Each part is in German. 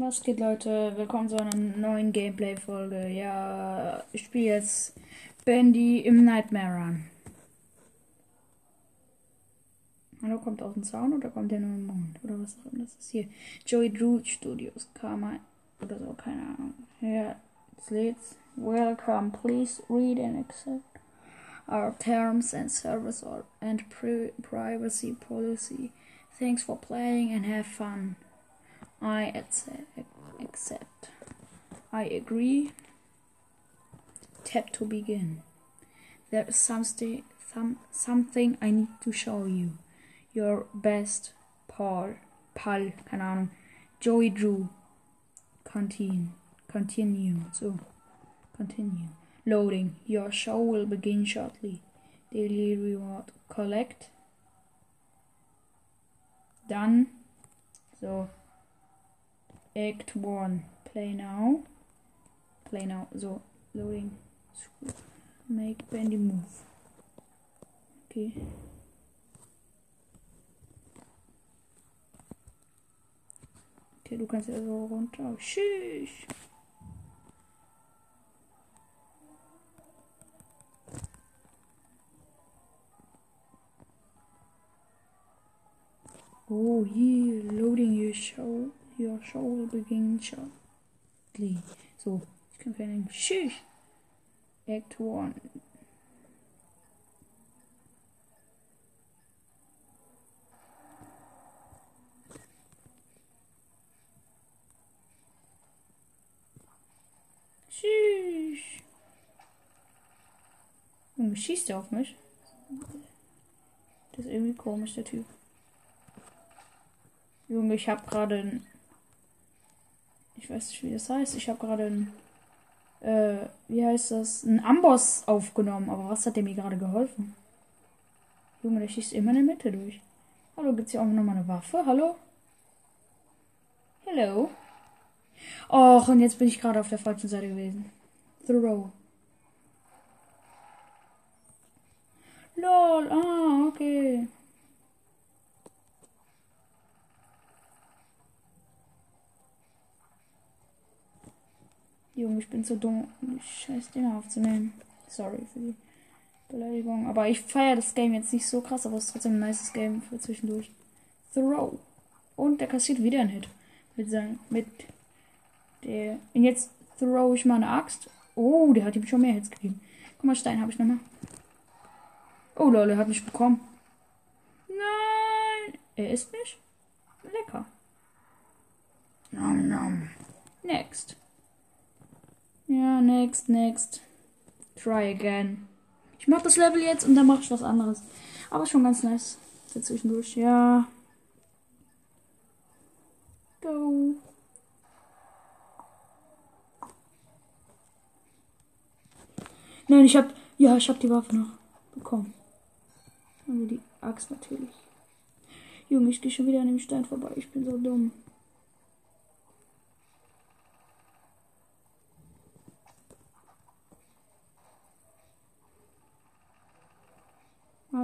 Was geht, Leute? Willkommen zu einer neuen Gameplay-Folge. Ja, ich spiele jetzt Bandy im Nightmare Run. Hallo, kommt aus dem Zaun oder kommt der nur im Mond? Oder was auch immer das ist hier? Joey Drew Studios, Karma oder so, keine Ahnung. Ja, jetzt lädt's. Welcome, please read and accept our terms and service and pri privacy policy. Thanks for playing and have fun. I accept. I agree. Tap to begin. There is something, some, something I need to show you. Your best Paul, Pal, keine Ahnung. Joey Drew. Continue. Continue. So. Continue. Loading. Your show will begin shortly. Daily reward. Collect. Done. So. Act 1. Play now. Play now. So, loading. Make Bandy move. Okay. Okay, du kannst ja so runter. Oh, tschüss. Oh, here, loading your show. Your show will begin shortly. So, ich kann vernehmen. Tschüss. Act 1. Tschüss. Junge, schießt er auf mich? Das ist irgendwie komisch, der Typ. Junge, ich habe gerade. Ich weiß nicht, wie das heißt. Ich habe gerade ein. Äh, wie heißt das? Ein Amboss aufgenommen. Aber was hat der mir gerade geholfen? Junge, der schießt immer in der Mitte durch. Hallo, gibt's hier auch nochmal eine Waffe? Hallo? Hello? Och, und jetzt bin ich gerade auf der falschen Seite gewesen. Throw. Lol, ah, okay. Junge, ich bin zu dumm, die scheiß Dinger aufzunehmen. Sorry für die Beleidigung. Aber ich feiere das Game jetzt nicht so krass, aber es ist trotzdem ein nices Game für zwischendurch. Throw. Und der kassiert wieder einen Hit. Mit seinem, mit der. Und jetzt throw ich mal eine Axt. Oh, der hat ihm schon mehr Hits gegeben. Guck mal, Stein habe ich nochmal. Oh lol, er hat mich bekommen. Nein. Er ist nicht. Lecker. Nom nom. Next. Ja, next, next. Try again. Ich mach das Level jetzt und dann mach ich was anderes. Aber schon ganz nice. Für zwischendurch. Ja. Go. Nein, ich hab. Ja, ich hab die Waffe noch bekommen. Also die Axt natürlich. Junge, ich gehe schon wieder an dem Stein vorbei. Ich bin so dumm.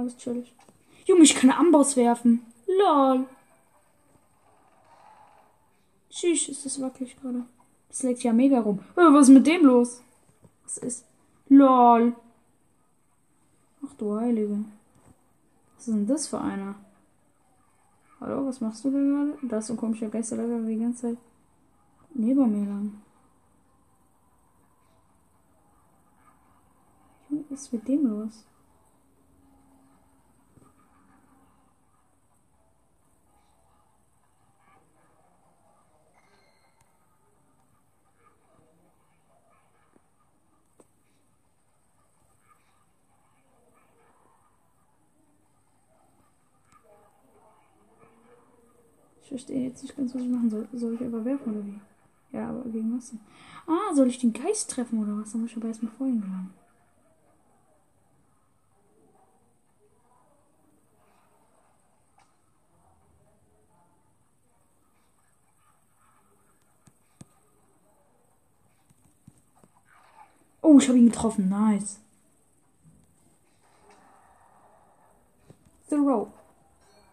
Alles chillig. Junge, ich kann Amboss werfen. Lol. Tschüss, ist das wackelig gerade. Das legt ja mega rum. Oh, was ist mit dem los? Was ist? Lol. Ach du Heilige. Was ist denn das für einer? Hallo, was machst du denn gerade? Da ist so ein komischer Geisterleiter die ganze Zeit neben mir lang. Was ist mit dem los? Ich verstehe jetzt nicht ganz, was ich machen soll. Soll ich aber werfen oder wie? Ja, aber gegen was denn? Ah, soll ich den Geist treffen oder was? Dann muss ich aber erstmal vorhin gelangen. Oh, ich habe ihn getroffen. Nice. Throw.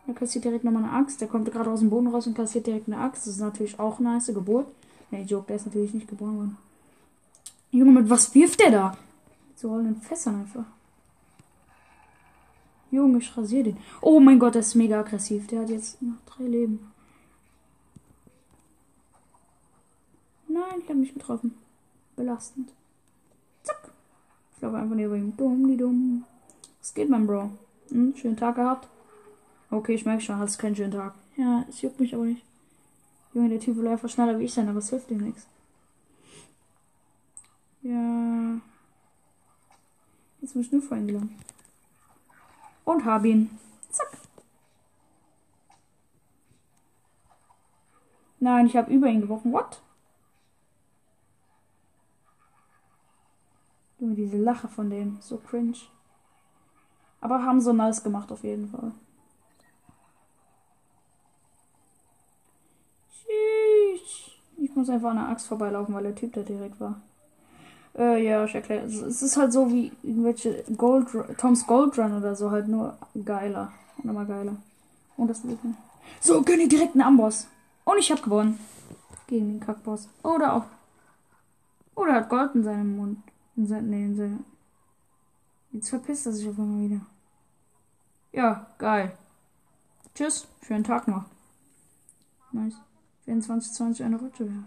Er kassiert direkt nochmal eine Axt. Der kommt gerade aus dem Boden raus und kassiert direkt eine Axt. Das ist natürlich auch eine nice Geburt. Nee, Joke, der ist natürlich nicht geboren worden. Junge, mit was wirft der da? So rollenden Fässern einfach. Junge, ich rasiere den. Oh mein Gott, der ist mega aggressiv. Der hat jetzt noch drei Leben. Nein, ich habe mich getroffen. Belastend. Zack. Ich laufe einfach neben ihm. Dumm, die dumm. Was geht, mein Bro? Hm, schönen Tag gehabt? Okay, ich merke schon, hast keinen schönen Tag. Ja, es juckt mich aber nicht. Junge, der Typ will einfach schneller wie ich sein, aber es hilft ihm nichts. Ja. Jetzt muss ich nur vor ihn gelangen. Und hab ihn. Zack. Nein, ich habe über ihn geworfen. What? Junge, diese Lache von dem. So cringe. Aber haben so nice gemacht auf jeden Fall. Ich muss einfach an der Axt vorbeilaufen, weil der Typ da direkt war. Äh, ja, ich erkläre. Es ist halt so wie irgendwelche Gold, Toms Gold Run oder so, halt nur geiler. Immer geiler. Und das Leben. So, gönn direkt einen Amboss. Und ich hab gewonnen. Gegen den Kackboss. Oder auch. Oder hat Gold in seinem Mund. In seinem, nee, in seinem. Jetzt verpisst er sich auf einmal wieder. Ja, geil. Tschüss, schönen Tag noch. Nice. Wenn 2020 eine Rutsche wäre.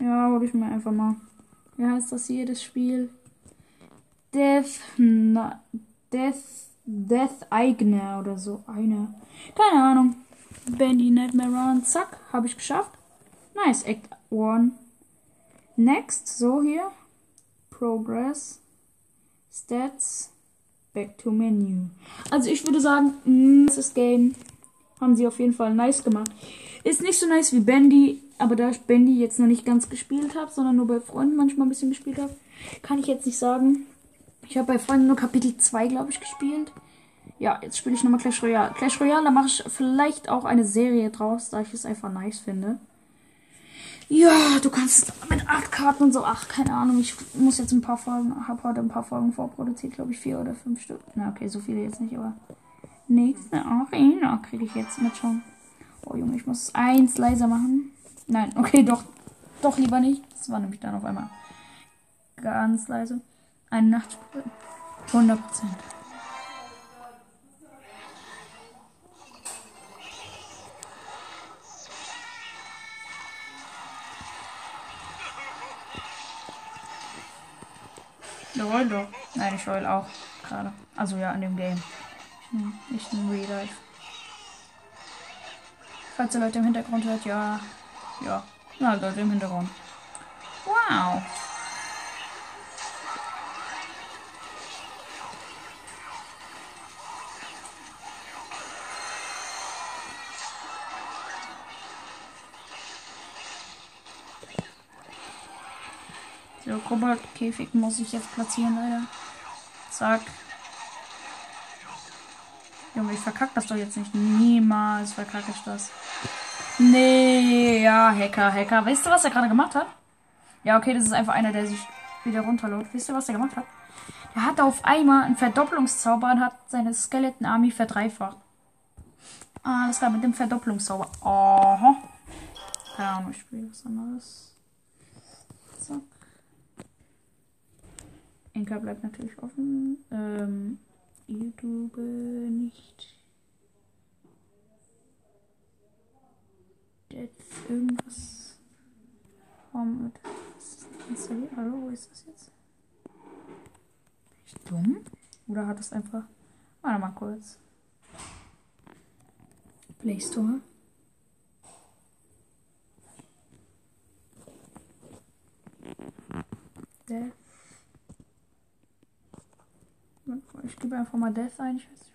Ja, hol ich mir einfach mal. Wie heißt das hier, das Spiel? Death, na, Death, Death Eigner oder so. Eine. Keine Ahnung. Bandy Nightmare Run. Zack, habe ich geschafft. Nice, Act 1. Next, so hier. Progress. Stats. Back to Menu. Also ich würde sagen, das Game haben sie auf jeden Fall nice gemacht. Ist nicht so nice wie Bandy, aber da ich Bandy jetzt noch nicht ganz gespielt habe, sondern nur bei Freunden manchmal ein bisschen gespielt habe, kann ich jetzt nicht sagen. Ich habe bei Freunden nur Kapitel 2, glaube ich, gespielt. Ja, jetzt spiele ich nochmal Clash Royale. Clash Royale, da mache ich vielleicht auch eine Serie draus, da ich es einfach nice finde. Ja, du kannst mit acht Karten und so. Ach, keine Ahnung. Ich muss jetzt ein paar Folgen, habe heute ein paar Folgen vorproduziert, glaube ich, vier oder fünf Stück. Na, okay, so viele jetzt nicht, aber nächste Arena kriege ich jetzt mit schon. Oh Junge, ich muss eins leiser machen. Nein, okay, doch. Doch lieber nicht. Das war nämlich dann auf einmal ganz leise. Eine Nachtspur. 100 Prozent. Jawohl, doch. Nein, ich heul auch gerade. Also ja, in dem Game. Nicht in Real Life. Falls ihr Leute im Hintergrund hört, ja. Ja. Na, Leute im Hintergrund. Wow. Koboldkäfig muss ich jetzt platzieren, leider. Zack. Junge, ich verkack das doch jetzt nicht. Niemals verkacke ich das. Nee, ja, Hacker, Hacker. Weißt du, was er gerade gemacht hat? Ja, okay, das ist einfach einer, der sich wieder runterlädt. Wisst ihr, was er gemacht hat? Der hat auf einmal einen Verdopplungszauber und hat seine Skeleton Army verdreifacht. Ah, das war mit dem Verdopplungszauber. Aha. Keine Ahnung, ich spiele was anderes. Zack. Enker bleibt natürlich offen. Ähm, YouTube nicht. Jetzt irgendwas. Warum wird das installiert? Hallo, wo ist das jetzt? Bin ich dumm? Oder hat es einfach. Warte mal kurz. Play Store. Death. Ich gebe einfach mal Death ein. Ich weiß nicht.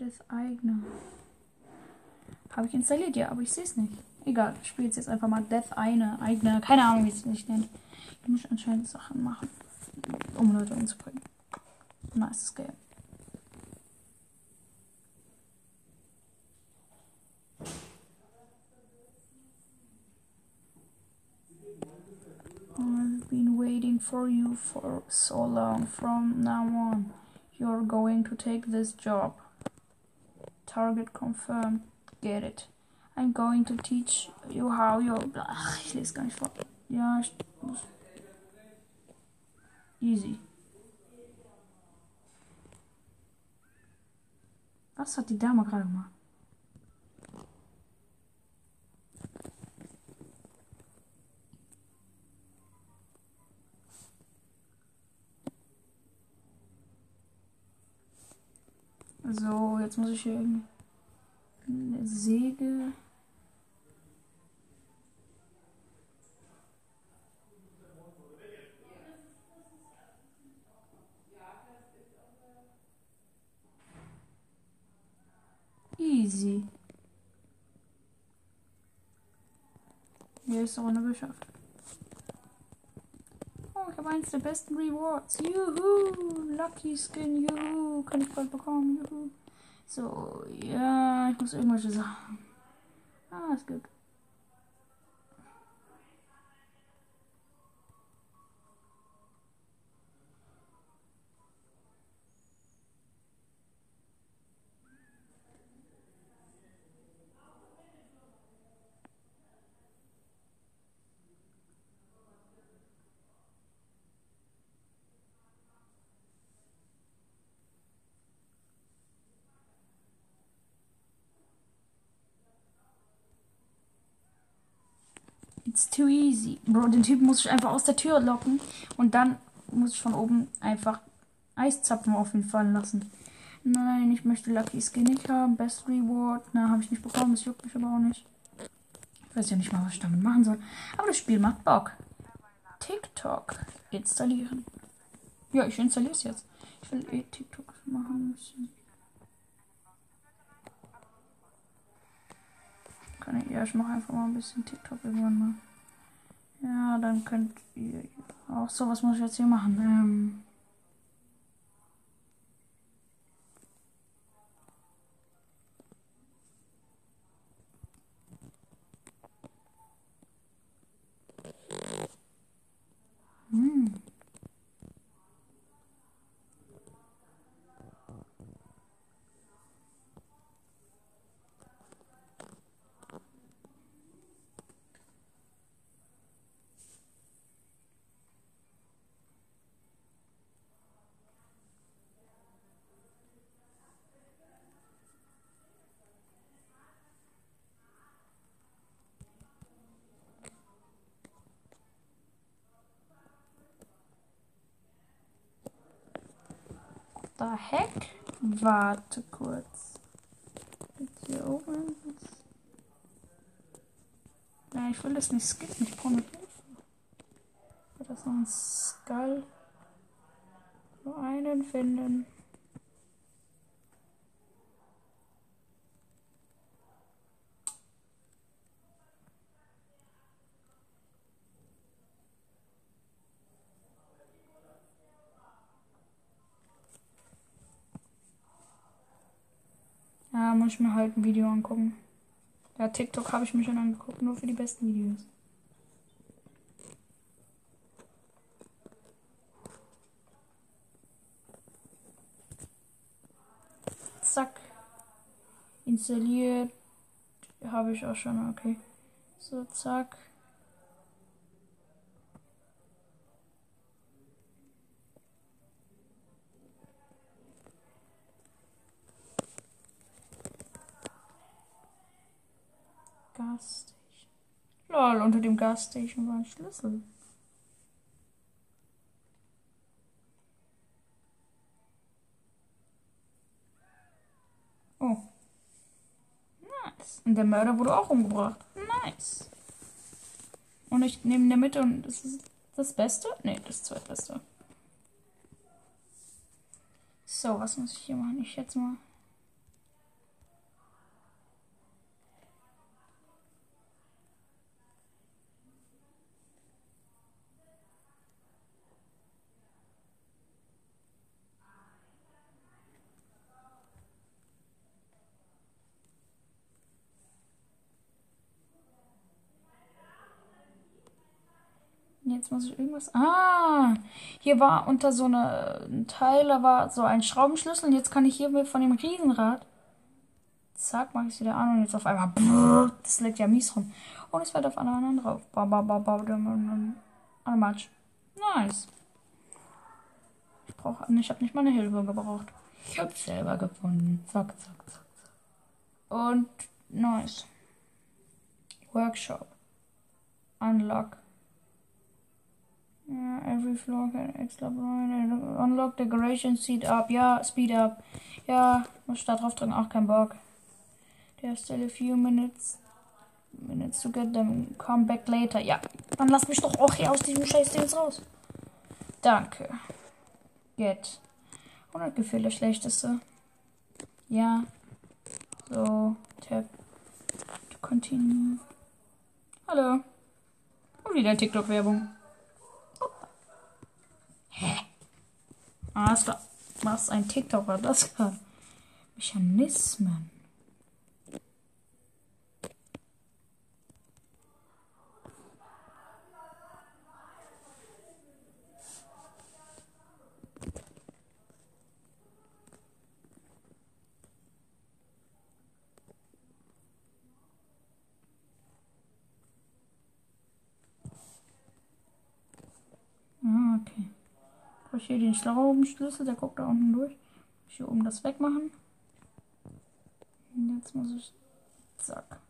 Death Eigner. Habe ich installiert, ja, aber ich sehe es nicht. Egal, ich spiele jetzt einfach mal Death eine, eigene, keine Ahnung, wie es sich nennt. Ich muss anscheinend Sachen machen, um Leute umzubringen. Nice Game. For you for so long. From now on, you're going to take this job. Target confirmed. Get it. I'm going to teach you how you're. Ach, ich lese gar nicht vor. Ja, ich muss. Easy. Was hat die Dame gerade gemacht? So, jetzt muss ich hier irgendwie eine Säge. Easy. Hier ist Runde geschafft. Ich habe eins der besten Rewards. Juhu! Lucky Skin, juhu! Kann ich bald bekommen, juhu! So, ja, ich muss irgendwelche Sachen. Ah, ist gut. It's too easy. Bro, den Typen muss ich einfach aus der Tür locken und dann muss ich von oben einfach Eiszapfen auf ihn fallen lassen. Nein, ich möchte Lucky Skin nicht haben. Best Reward. Na, habe ich nicht bekommen. Das juckt mich aber auch nicht. Ich weiß ja nicht mal, was ich damit machen soll. Aber das Spiel macht Bock. TikTok installieren. Ja, ich installiere es jetzt. Ich will eh TikTok machen müssen. Kann ich, ja, ich mache einfach mal ein bisschen TikTok irgendwann mal. Ja, dann könnt ihr auch so, was muss ich jetzt hier machen? Ähm, hm. the heck? Warte kurz. Jetzt hier oben. Nein, ich will das nicht skippen. Ich brauche eine Hilfe. Wird das noch ein Skull? Nur einen finden. Ja, muss ich mir halt ein Video angucken. Ja, TikTok habe ich mir schon angeguckt, nur für die besten Videos. Zack. Installiert. Habe ich auch schon, okay. So, zack. Gasstation. Lol, unter dem Gasstation war ein Schlüssel. Oh. Nice. Und der Mörder wurde auch umgebracht. Nice. Und ich nehme in der Mitte und das ist das Beste? Ne, das zweitbeste. So, was muss ich hier machen? Ich schätze mal. Jetzt muss ich irgendwas. Ah! Hier war unter so eine ein Teil, da war so ein Schraubenschlüssel und jetzt kann ich hier von dem Riesenrad. Zack, mach ich es wieder an und jetzt auf einmal. Brrr, das legt ja mies rum. Und es fällt auf alle anderen drauf. Ba, ba, ba, ba, ba, Matsch. Nice. Ich brauche. Ich habe nicht mal eine Hilfe gebraucht. Ich habe selber gefunden. Zack, zack, zack, zack. Und nice. Workshop. Unlock. Yeah, every floor can extra Unlock decoration, speed up. Ja, speed up. Ja, muss da drauf drücken, auch kein Bock. There's still a few minutes minutes to get them. Come back later. Ja, dann lass mich doch auch hier aus diesem scheiß Ding raus. Danke. Get. 100 Gefühle, schlechteste. Ja. So, Tab. To continue. Hallo. Und wieder TikTok-Werbung. Hä? Ah, war, was ein TikTok war das gerade? Mechanismen. Ich hier den Schlaubenschlüssel, der guckt da unten durch. Ich hier oben das wegmachen. Und jetzt muss ich. Zack.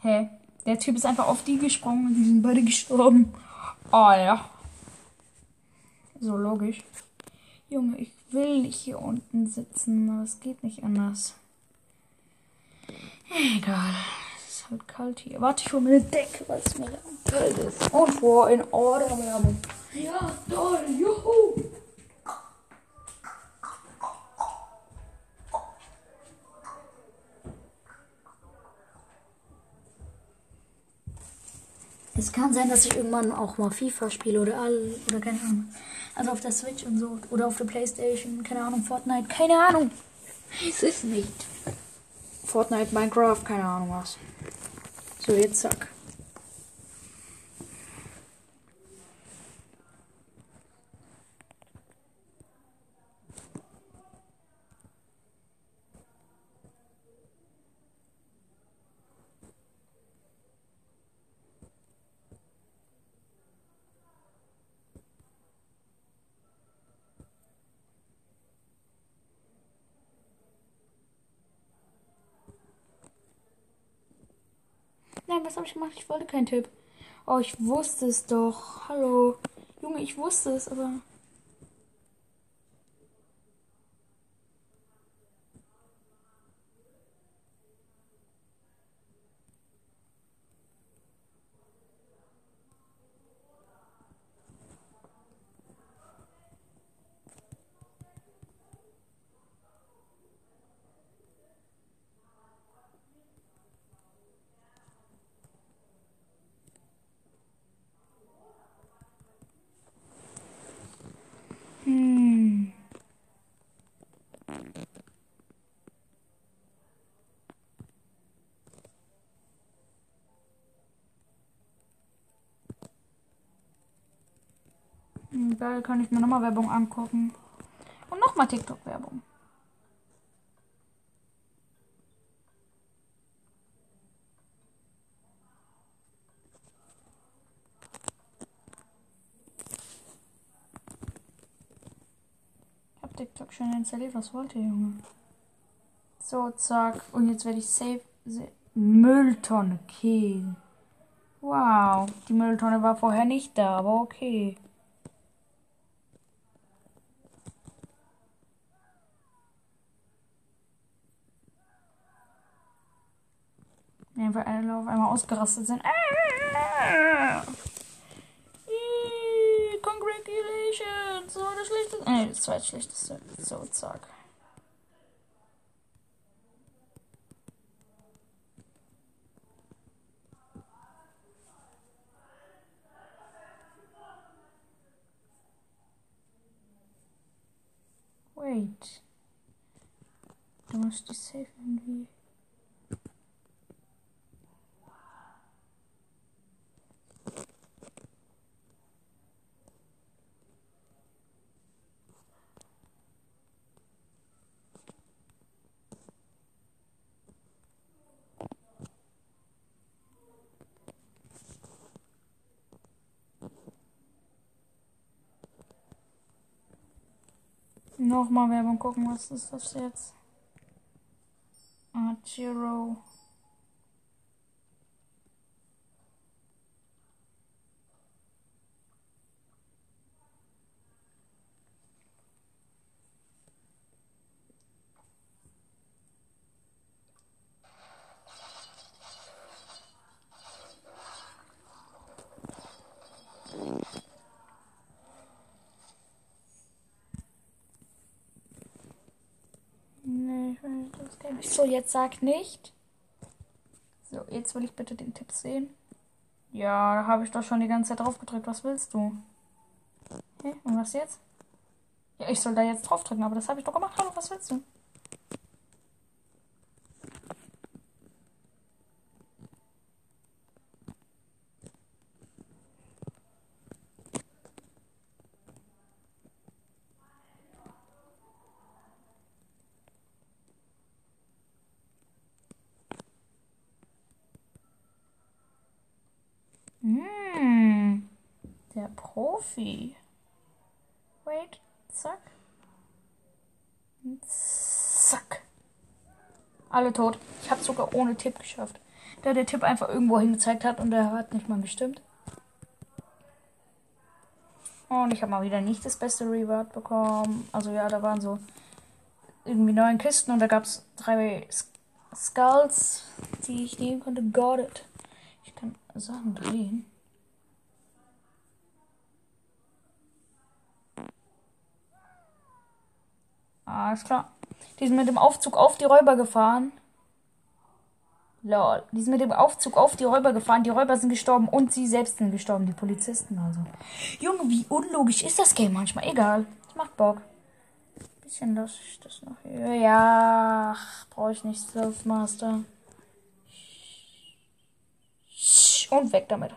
Hä? Hey, der Typ ist einfach auf die gesprungen und die sind beide gestorben. Oh ja. So logisch. Junge, ich will nicht hier unten sitzen, aber es geht nicht anders. Egal halt kalt hier. Warte, ich hole mir eine Decke, weil es mir kalt ist. Und vor in Order Werbung. Ja, toll, juhu! Es kann sein, dass ich irgendwann auch mal FIFA spiele oder all oder keine Ahnung. Also auf der Switch und so. Oder auf der Playstation, keine Ahnung, Fortnite, keine Ahnung. Es ist nicht. Fortnite, Minecraft, keine Ahnung was. So, jetzt zack. Nein, was habe ich gemacht? Ich wollte keinen Tipp. Oh, ich wusste es doch. Hallo. Junge, ich wusste es, aber. Geil, kann ich mir nochmal Werbung angucken. Und nochmal TikTok-Werbung. Ich hab TikTok schon installiert. Was wollt ihr, Junge? So, zack. Und jetzt werde ich safe. Mülltonne. Okay. Wow. Die Mülltonne war vorher nicht da, aber okay. Einfach alle auf einmal ausgerastet sind. Ah! Congratulations! So das schlechteste. Nee, das zweitschlechteste. So, zack. Wait. Du musst die safe irgendwie. Nochmal Werbung gucken, was ist das jetzt? Archero. Nee, ich will das Game nicht. So, jetzt sag nicht. So, jetzt will ich bitte den Tipp sehen. Ja, da habe ich doch schon die ganze Zeit drauf gedrückt. Was willst du? Hä? Und was jetzt? Ja, ich soll da jetzt drauf drücken, aber das habe ich doch gemacht. Hallo, was willst du? Hm, der Profi. Wait, zack. Zack. Alle tot. Ich habe sogar ohne Tipp geschafft. Da der Tipp einfach irgendwo hingezeigt hat und der hat nicht mal gestimmt. Und ich habe mal wieder nicht das beste Reward bekommen. Also ja, da waren so irgendwie neun Kisten und da gab es drei Skulls, die ich nehmen konnte. Got it. Ich kann Sachen drehen. Alles klar. Die sind mit dem Aufzug auf die Räuber gefahren. Lol. Die sind mit dem Aufzug auf die Räuber gefahren. Die Räuber sind gestorben und sie selbst sind gestorben. Die Polizisten also. Junge, wie unlogisch ist das Game manchmal? Egal. Das macht Bock. Bisschen lasse ich das noch hier. Ja, brauche ich nicht. Self-Master. Und weg damit.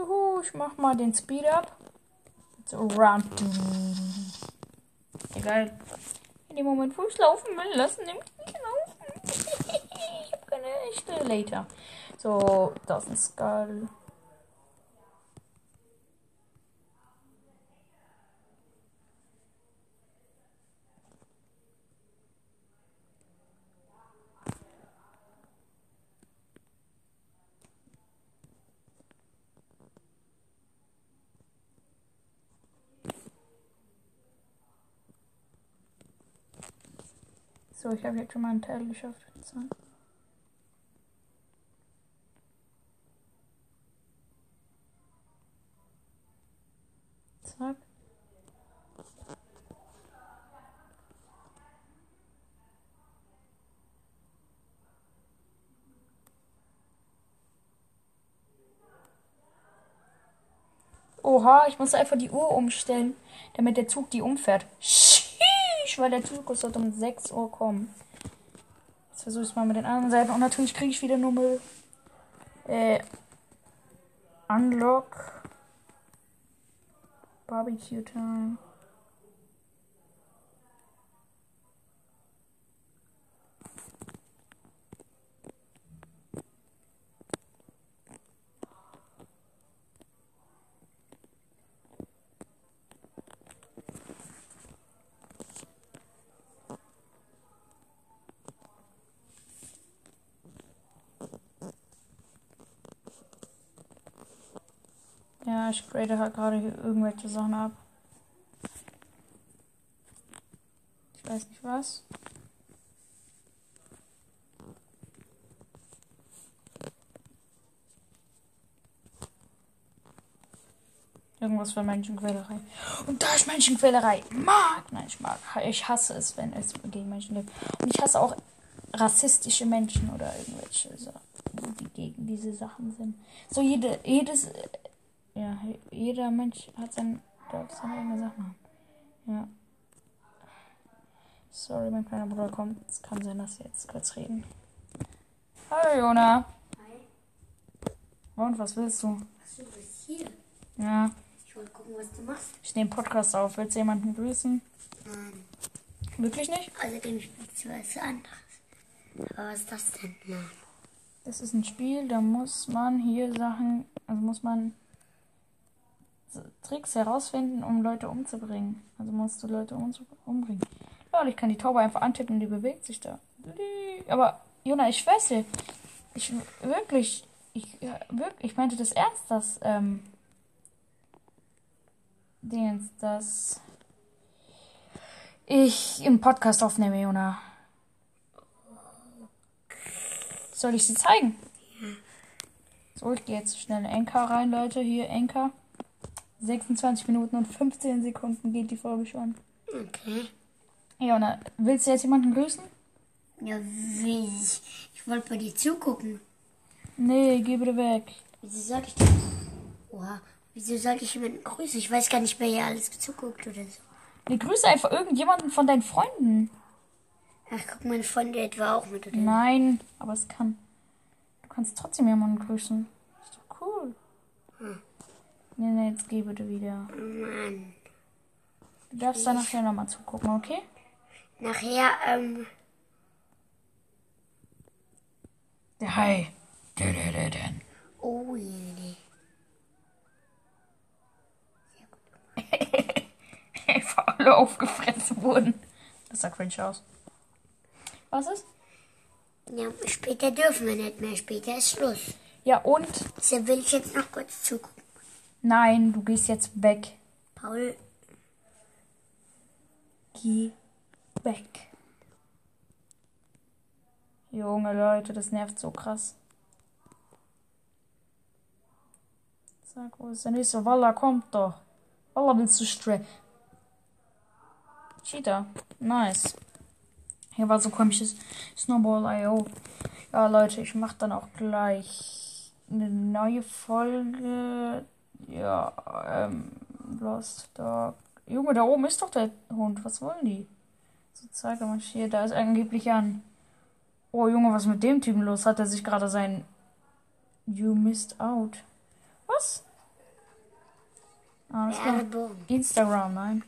Juhu, ich mach mal den Speed up. So run. Egal. In dem Moment, wo ich laufen will, lassen mich nicht laufen. ich habe keine echte Later. So, das ist ein Skull. So, ich habe jetzt schon mal einen Teil geschafft. Zack. Oha, ich muss einfach die Uhr umstellen, damit der Zug die umfährt. Sheesh, weil der Zug sollte um 6 Uhr kommen. Jetzt versuche ich es mal mit den anderen Seiten. Und natürlich kriege ich wieder nur Müll. Äh, Unlock. Barbecue Time. Ja, ich grade halt gerade hier irgendwelche Sachen ab. Ich weiß nicht was. Irgendwas für Menschenquälerei. Und da ist Menschenquälerei. Mag! Nein, ich mag. Ich hasse es, wenn es gegen Menschen gibt. Und ich hasse auch rassistische Menschen oder irgendwelche Sachen, die gegen diese Sachen sind. So jede, jedes jeder Mensch hat sein, darf seine eigene Sache machen. Ja. Sorry, mein kleiner Bruder kommt. Es kann sein, dass wir jetzt kurz reden. Hallo, Jona. Hi. Und was willst du? Achso, du bist hier. Ja, Ich wollte gucken, was du machst. ich nehme Podcast auf. Willst du jemanden grüßen? Nein. Wirklich nicht? Außerdem spielst du was anderes. Aber was ist das denn? Nein. Das ist ein Spiel, da muss man hier Sachen, also muss man Tricks herausfinden, um Leute umzubringen. Also musst du Leute um umbringen. Ja, und ich kann die Taube einfach antippen und die bewegt sich da. Aber, Jona, ich schwör's dir, ich wirklich, ich wirklich, ich meinte das ernst, dass, ähm, Dingens, dass ich im Podcast aufnehme, Jona. Soll ich sie zeigen? So, ich gehe jetzt schnell in Enka rein, Leute. Hier, Enka. 26 Minuten und 15 Sekunden geht die Folge schon. Okay. Ja, und dann, willst du jetzt jemanden grüßen? Ja, wie? Ich, ich wollte bei dir zugucken. Nee, geh bitte weg. Wieso soll ich das? Oha. Wieso sollte ich jemanden grüßen? Ich weiß gar nicht, wer hier alles zuguckt oder so. Nee, grüße einfach irgendjemanden von deinen Freunden. Ach, guck, meine Freunde etwa auch mit, oder? Nein, aber es kann. Du kannst trotzdem jemanden grüßen. Nee, nee, jetzt geh bitte wieder. Mann. Du darfst da nachher nochmal zugucken, okay? Nachher, ähm, Der Hai. oh je. Einfach alle aufgefressen wurden. Das sah cringe aus. Was ist? Ja, später dürfen wir nicht mehr. Später ist Schluss. Ja, und? Deshalb will ich jetzt noch kurz zugucken. Nein, du gehst jetzt weg. Paul, Geh weg. Junge Leute, das nervt so krass. Sag, wo ist der nächste? Walla, kommt doch. Walla, willst du stre... Cheetah. Nice. Hier war so komisches Snowball.io. Ja, Leute, ich mach dann auch gleich eine neue Folge. Ja, ähm, Lost Dog. Junge, da oben ist doch der Hund. Was wollen die? So, zeige mal hier. Da ist angeblich ein. Oh, Junge, was ist mit dem Typen los? Hat er sich gerade sein. You missed out. Was? Klar. Werbung. Instagram, nein.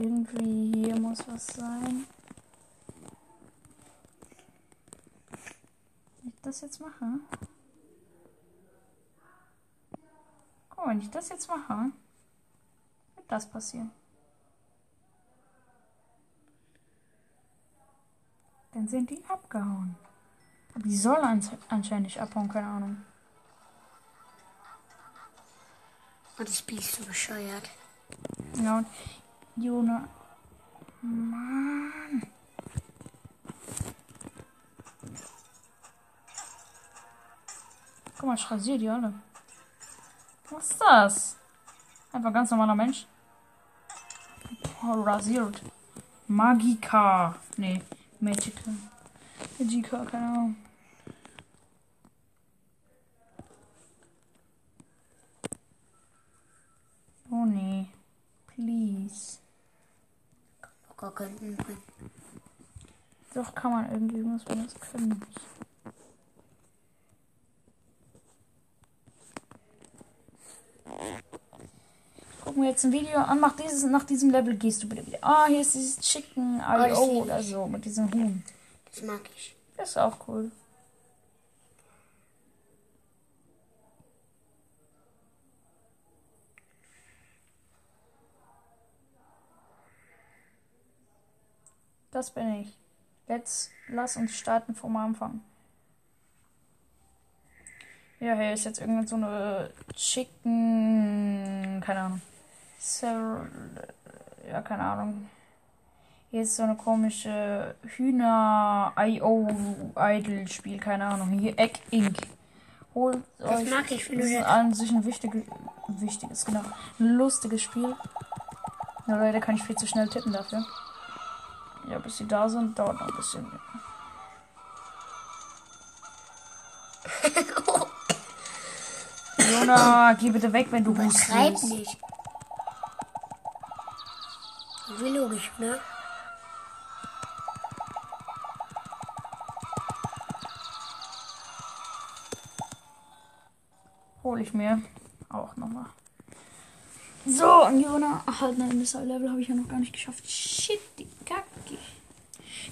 Irgendwie hier muss was sein. Wenn ich das jetzt mache. Guck mal, wenn ich das jetzt mache, wird das passieren. Dann sind die abgehauen. Aber die soll ans- anscheinend nicht abhauen, keine Ahnung. Und das Spiel ist so bescheuert. Ja, und Jona. Mann. Guck mal, ich rasiere die alle. Was ist das? Einfach ganz normaler Mensch. Oh, rasiert. Magika. Nee, Magica. Magica, keine Ahnung. Oh nee. Please. Gar könnten bringen. Doch kann man irgendwie, muss man das können. Gucken wir jetzt ein Video an, mach dieses, nach diesem Level gehst du bitte wieder. Ah, hier ist dieses Chicken IO seh oder so mit diesem Huhn. Das mag ich. Das ist auch cool. Das bin ich. Jetzt lass uns starten vom Anfang. Ja, hier ist jetzt irgendeine so eine Chicken. Keine Ahnung. Cer ja, keine Ahnung. Hier ist so eine komische Hühner-IO-Idol-Spiel, keine Ahnung. Hier Egg Inc. Holt Das euch. mag ich, wenn Das du ist das. an sich ein wichtiges, wichtiges, genau. Ein lustiges Spiel. Ja, leider kann ich viel zu schnell tippen dafür. Ja, bis sie da sind, dauert noch ein bisschen. Jona, geh bitte weg, wenn du hustest. nicht. Wie logisch, ne? Hol ich mir auch nochmal. So, und Jona. Ach, halt, nein, das Level habe ich ja noch gar nicht geschafft. Shit, die Kacke.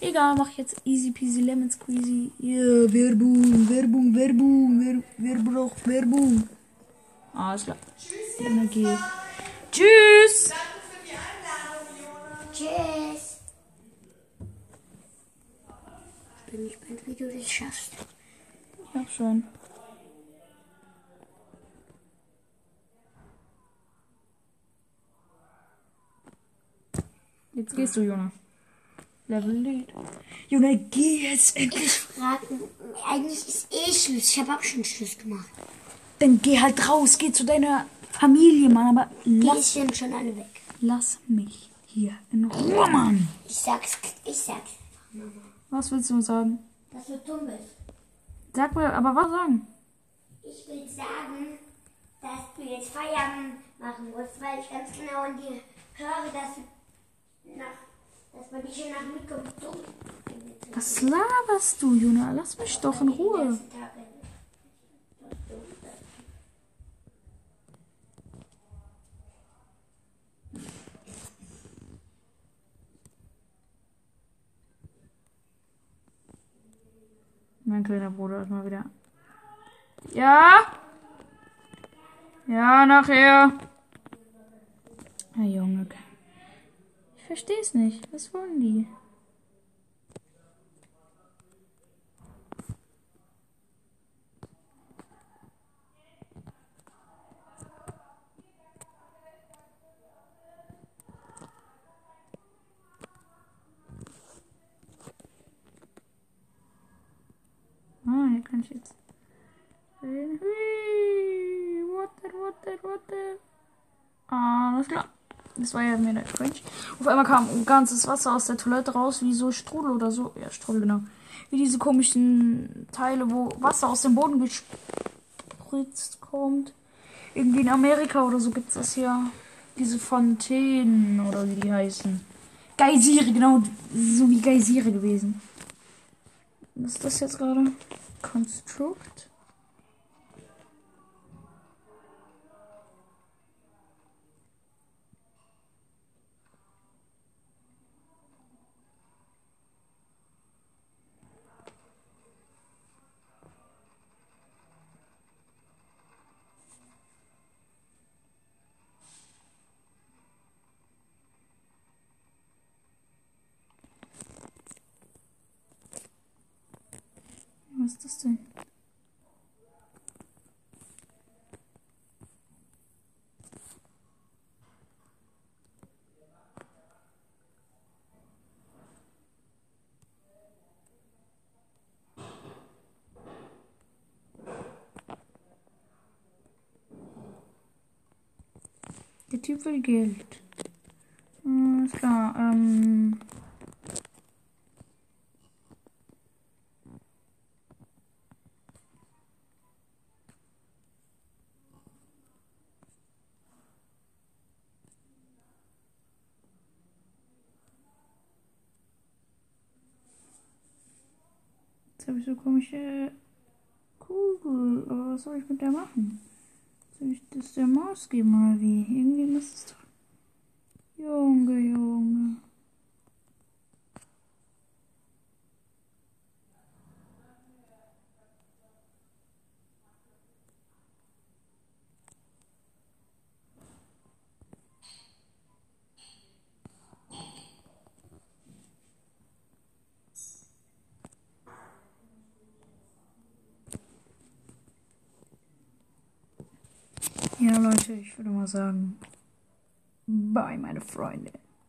Egal, mach jetzt easy peasy lemon squeezy. Ja, Werbung, Werbung, Werbung. Wer, wer braucht Werbung? Alles klar. Energie. Tschüss. Tschüss. Bin gespannt, wie du das schaffst. Ich hab schon. Jetzt gehst du, Jona. Level Lead. Jona, geh jetzt endlich. Ich frage, eigentlich ist eh Schluss. Ich habe auch schon Schluss gemacht. Dann geh halt raus, geh zu deiner Familie, Mann. Aber Die lass, sind schon alle weg. lass mich hier in Ruhe, Mann. Ich sag's, ich sag's. Was willst du sagen? Dass du dumm bist. Sag mir, aber was sagen? Ich will sagen, dass du jetzt Feierabend machen musst, weil ich ganz genau an dir höre, dass du nach, dass man dich hier nach mitkommt. Dumm. Was laberst du, Jona? Lass mich doch in Ruhe. Mein kleiner Bruder ist mal wieder. Ja? Ja, nachher. Ja, Junge. Ich versteh's nicht. Was wollen die? Ah, hier kann ich jetzt. the, what the, what the. Alles klar. Das war ja mir der Cringe. Auf einmal kam ganzes Wasser aus der Toilette raus, wie so Strudel oder so. Ja, Strudel, genau. Wie diese komischen Teile, wo Wasser aus dem Boden gespritzt kommt. Irgendwie in Amerika oder so gibt's das ja. Diese Fontänen oder wie die heißen. Geysire, genau. So wie Geysire gewesen. Was ist das jetzt gerade? Construct? Was ist das denn? Der Typ will Geld. Hm, ist klar. Ähm. Jetzt habe ich so komische Kugel. Aber was soll ich mit der machen? Ich das der Maus geben oder wie? Irgendwie muss es doch. Junge, Junge. Ja, Leute, ich würde mal sagen, bye, meine Freunde.